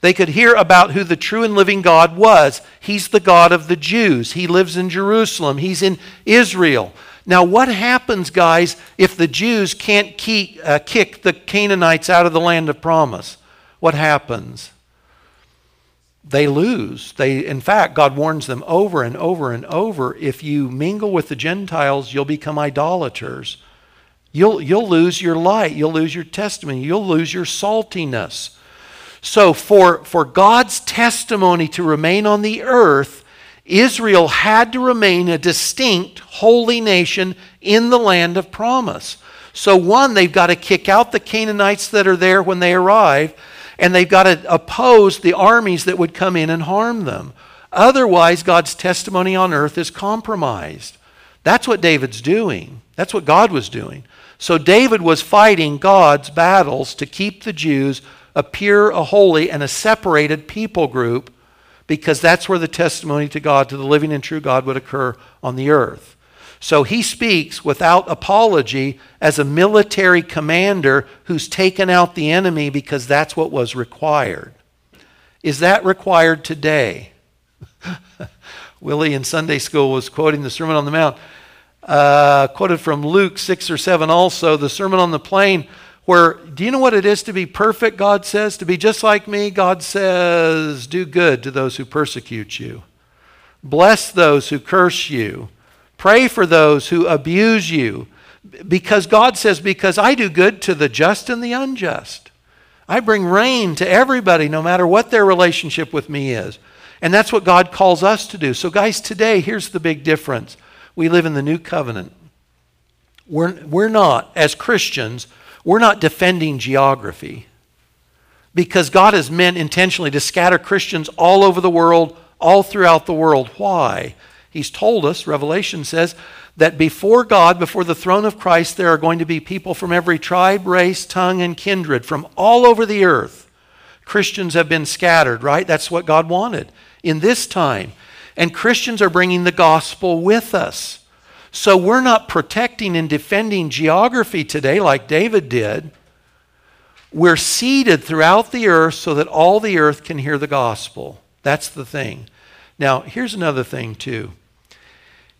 They could hear about who the true and living God was. He's the God of the Jews. He lives in Jerusalem. He's in Israel. Now, what happens, guys, if the Jews can't keep, uh, kick the Canaanites out of the land of promise? What happens? They lose. They, in fact, God warns them over and over and over if you mingle with the Gentiles, you'll become idolaters. You'll, you'll lose your light. You'll lose your testimony. You'll lose your saltiness. So, for, for God's testimony to remain on the earth, Israel had to remain a distinct holy nation in the land of promise. So, one, they've got to kick out the Canaanites that are there when they arrive, and they've got to oppose the armies that would come in and harm them. Otherwise, God's testimony on earth is compromised. That's what David's doing. That's what God was doing. So, David was fighting God's battles to keep the Jews a pure, a holy, and a separated people group because that's where the testimony to God, to the living and true God, would occur on the earth. So he speaks without apology as a military commander who's taken out the enemy because that's what was required. Is that required today? Willie in Sunday school was quoting the Sermon on the Mount, uh, quoted from Luke 6 or 7 also. The Sermon on the Plain where do you know what it is to be perfect, God says? To be just like me, God says, do good to those who persecute you, bless those who curse you, pray for those who abuse you. Because God says, because I do good to the just and the unjust. I bring rain to everybody, no matter what their relationship with me is. And that's what God calls us to do. So, guys, today, here's the big difference. We live in the new covenant. We're, we're not, as Christians, we're not defending geography because God has meant intentionally to scatter Christians all over the world, all throughout the world. Why? He's told us, Revelation says, that before God, before the throne of Christ, there are going to be people from every tribe, race, tongue, and kindred from all over the earth. Christians have been scattered, right? That's what God wanted in this time. And Christians are bringing the gospel with us. So we're not protecting and defending geography today like David did. We're seeded throughout the earth so that all the earth can hear the gospel. That's the thing. Now, here's another thing, too.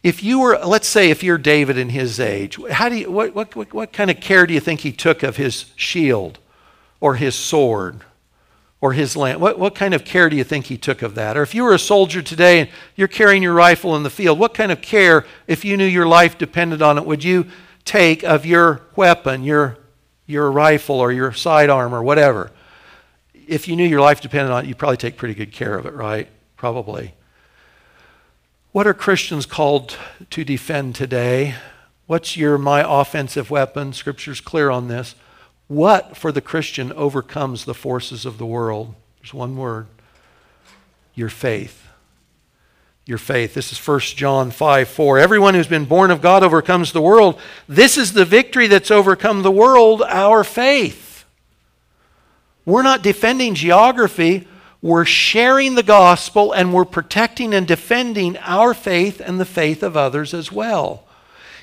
If you were, let's say, if you're David in his age, how do you, what, what, what, what kind of care do you think he took of his shield or his sword or his lamp? What, what kind of care do you think he took of that? Or if you were a soldier today and you're carrying your rifle in the field, what kind of care, if you knew your life depended on it, would you take of your weapon, your, your rifle or your sidearm or whatever? If you knew your life depended on it, you'd probably take pretty good care of it, right? Probably. What are Christians called to defend today? What's your my offensive weapon? Scripture's clear on this. What for the Christian overcomes the forces of the world? There's one word your faith. Your faith. This is 1 John 5 4. Everyone who's been born of God overcomes the world. This is the victory that's overcome the world, our faith. We're not defending geography. We're sharing the gospel and we're protecting and defending our faith and the faith of others as well.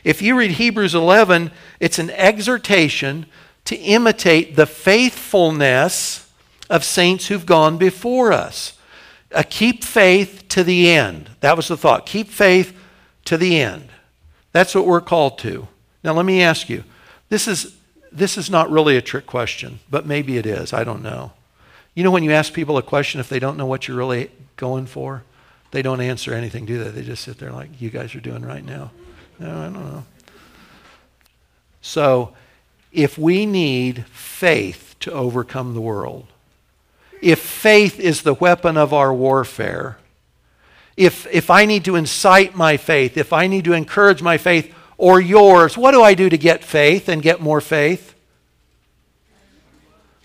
If you read Hebrews 11, it's an exhortation to imitate the faithfulness of saints who've gone before us. Uh, keep faith to the end. That was the thought. Keep faith to the end. That's what we're called to. Now, let me ask you this is, this is not really a trick question, but maybe it is. I don't know. You know, when you ask people a question, if they don't know what you're really going for, they don't answer anything, do they? They just sit there like you guys are doing right now. No, I don't know. So, if we need faith to overcome the world, if faith is the weapon of our warfare, if, if I need to incite my faith, if I need to encourage my faith or yours, what do I do to get faith and get more faith?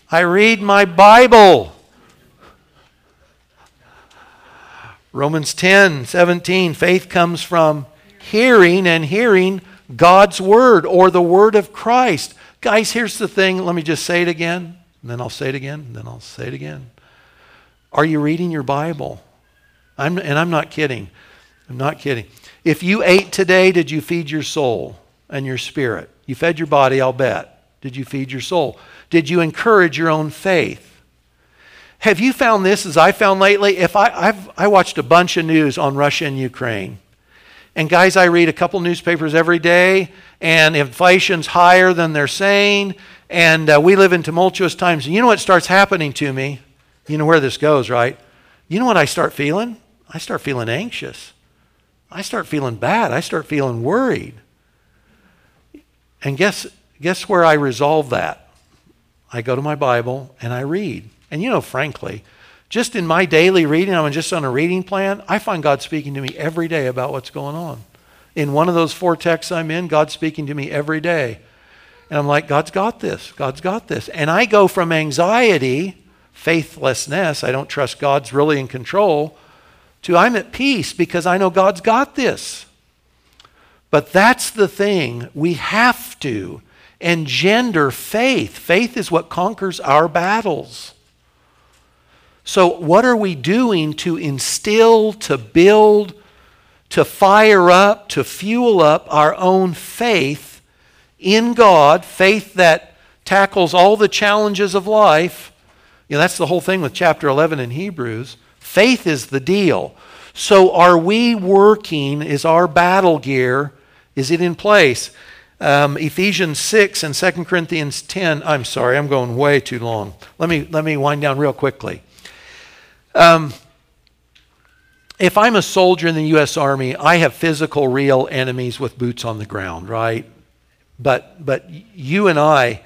I read my Bible. Romans 10 17, faith comes from hearing, and hearing God's word or the word of Christ. Guys, here's the thing. Let me just say it again, and then I'll say it again, and then I'll say it again. Are you reading your Bible? I'm, and I'm not kidding. I'm not kidding. If you ate today, did you feed your soul and your spirit? You fed your body, I'll bet. Did you feed your soul? Did you encourage your own faith? Have you found this as I found lately? If I, I've I watched a bunch of news on Russia and Ukraine. And guys, I read a couple newspapers every day, and inflation's higher than they're saying, and uh, we live in tumultuous times. And you know what starts happening to me? You know where this goes, right? You know what I start feeling? I start feeling anxious. I start feeling bad. I start feeling worried. And guess, guess where I resolve that? I go to my Bible and I read. And you know, frankly, just in my daily reading, I'm just on a reading plan, I find God speaking to me every day about what's going on. In one of those four texts I'm in, God's speaking to me every day. And I'm like, God's got this. God's got this. And I go from anxiety, faithlessness, I don't trust God's really in control, to I'm at peace because I know God's got this. But that's the thing. We have to engender faith. Faith is what conquers our battles. So, what are we doing to instill, to build, to fire up, to fuel up our own faith in God? Faith that tackles all the challenges of life. You know, that's the whole thing with chapter 11 in Hebrews. Faith is the deal. So, are we working? Is our battle gear, is it in place? Um, Ephesians 6 and 2 Corinthians 10. I'm sorry, I'm going way too long. Let me, let me wind down real quickly. Um, if I'm a soldier in the U.S. Army, I have physical, real enemies with boots on the ground, right? But, but you and I,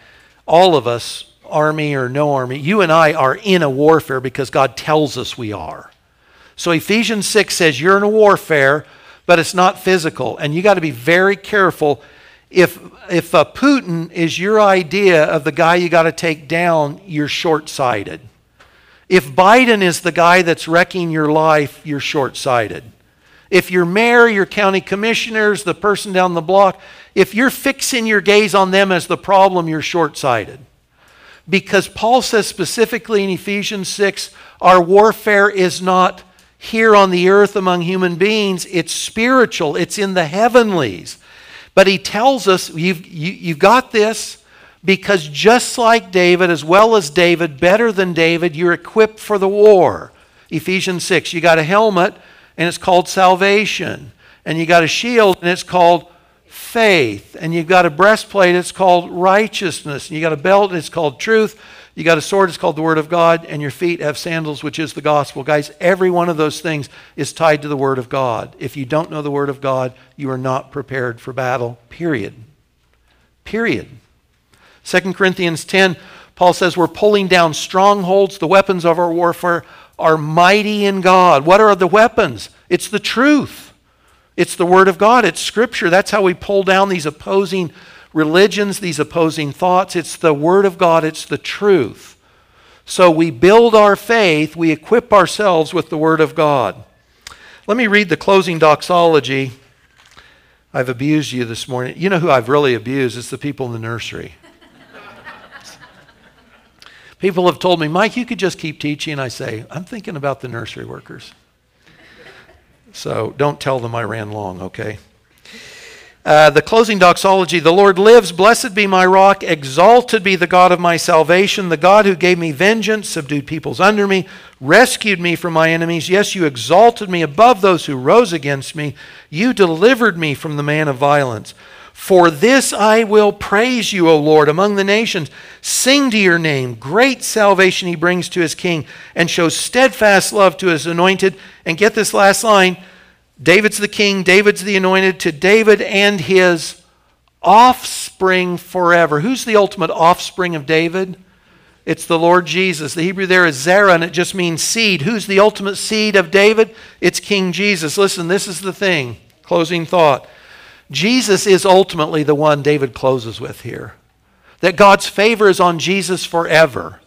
all of us, army or no army, you and I are in a warfare because God tells us we are. So Ephesians 6 says you're in a warfare, but it's not physical. And you got to be very careful. If, if uh, Putin is your idea of the guy you got to take down, you're short sighted. If Biden is the guy that's wrecking your life, you're short sighted. If your mayor, your county commissioners, the person down the block, if you're fixing your gaze on them as the problem, you're short sighted. Because Paul says specifically in Ephesians 6 our warfare is not here on the earth among human beings, it's spiritual, it's in the heavenlies. But he tells us, you've, you, you have got this. Because just like David, as well as David, better than David, you're equipped for the war. Ephesians 6. You got a helmet, and it's called salvation. And you got a shield, and it's called faith. And you've got a breastplate, it's called righteousness. And you got a belt, it's called truth. You got a sword, it's called the Word of God. And your feet have sandals, which is the gospel. Guys, every one of those things is tied to the Word of God. If you don't know the Word of God, you are not prepared for battle, period. Period. 2 Corinthians 10, Paul says we're pulling down strongholds. The weapons of our warfare are mighty in God. What are the weapons? It's the truth, it's the Word of God, it's Scripture. That's how we pull down these opposing religions, these opposing thoughts. It's the Word of God, it's the truth. So we build our faith, we equip ourselves with the Word of God. Let me read the closing doxology. I've abused you this morning. You know who I've really abused? It's the people in the nursery. People have told me, Mike, you could just keep teaching. I say, I'm thinking about the nursery workers. So don't tell them I ran long, okay? Uh, the closing doxology The Lord lives, blessed be my rock, exalted be the God of my salvation, the God who gave me vengeance, subdued peoples under me, rescued me from my enemies. Yes, you exalted me above those who rose against me. You delivered me from the man of violence. For this I will praise you, O Lord, among the nations. Sing to your name. Great salvation he brings to his king and shows steadfast love to his anointed. And get this last line David's the king, David's the anointed, to David and his offspring forever. Who's the ultimate offspring of David? It's the Lord Jesus. The Hebrew there is Zerah, and it just means seed. Who's the ultimate seed of David? It's King Jesus. Listen, this is the thing. Closing thought. Jesus is ultimately the one David closes with here. That God's favor is on Jesus forever.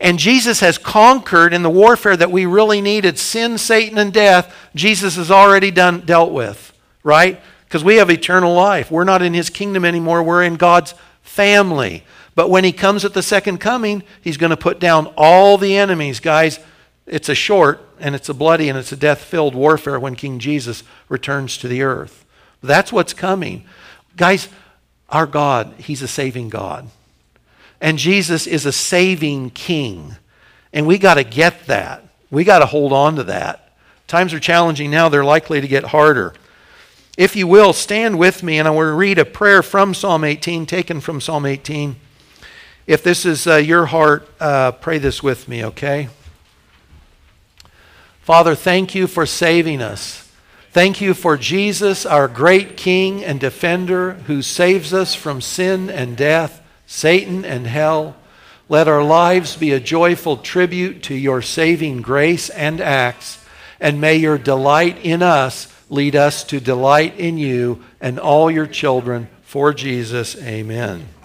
And Jesus has conquered in the warfare that we really needed sin, Satan, and death. Jesus has already done, dealt with, right? Because we have eternal life. We're not in his kingdom anymore, we're in God's family. But when he comes at the second coming, he's going to put down all the enemies. Guys, It's a short and it's a bloody and it's a death filled warfare when King Jesus returns to the earth. That's what's coming. Guys, our God, He's a saving God. And Jesus is a saving King. And we got to get that. We got to hold on to that. Times are challenging now, they're likely to get harder. If you will, stand with me, and I want to read a prayer from Psalm 18, taken from Psalm 18. If this is uh, your heart, uh, pray this with me, okay? Father, thank you for saving us. Thank you for Jesus, our great King and defender, who saves us from sin and death, Satan and hell. Let our lives be a joyful tribute to your saving grace and acts, and may your delight in us lead us to delight in you and all your children. For Jesus, amen.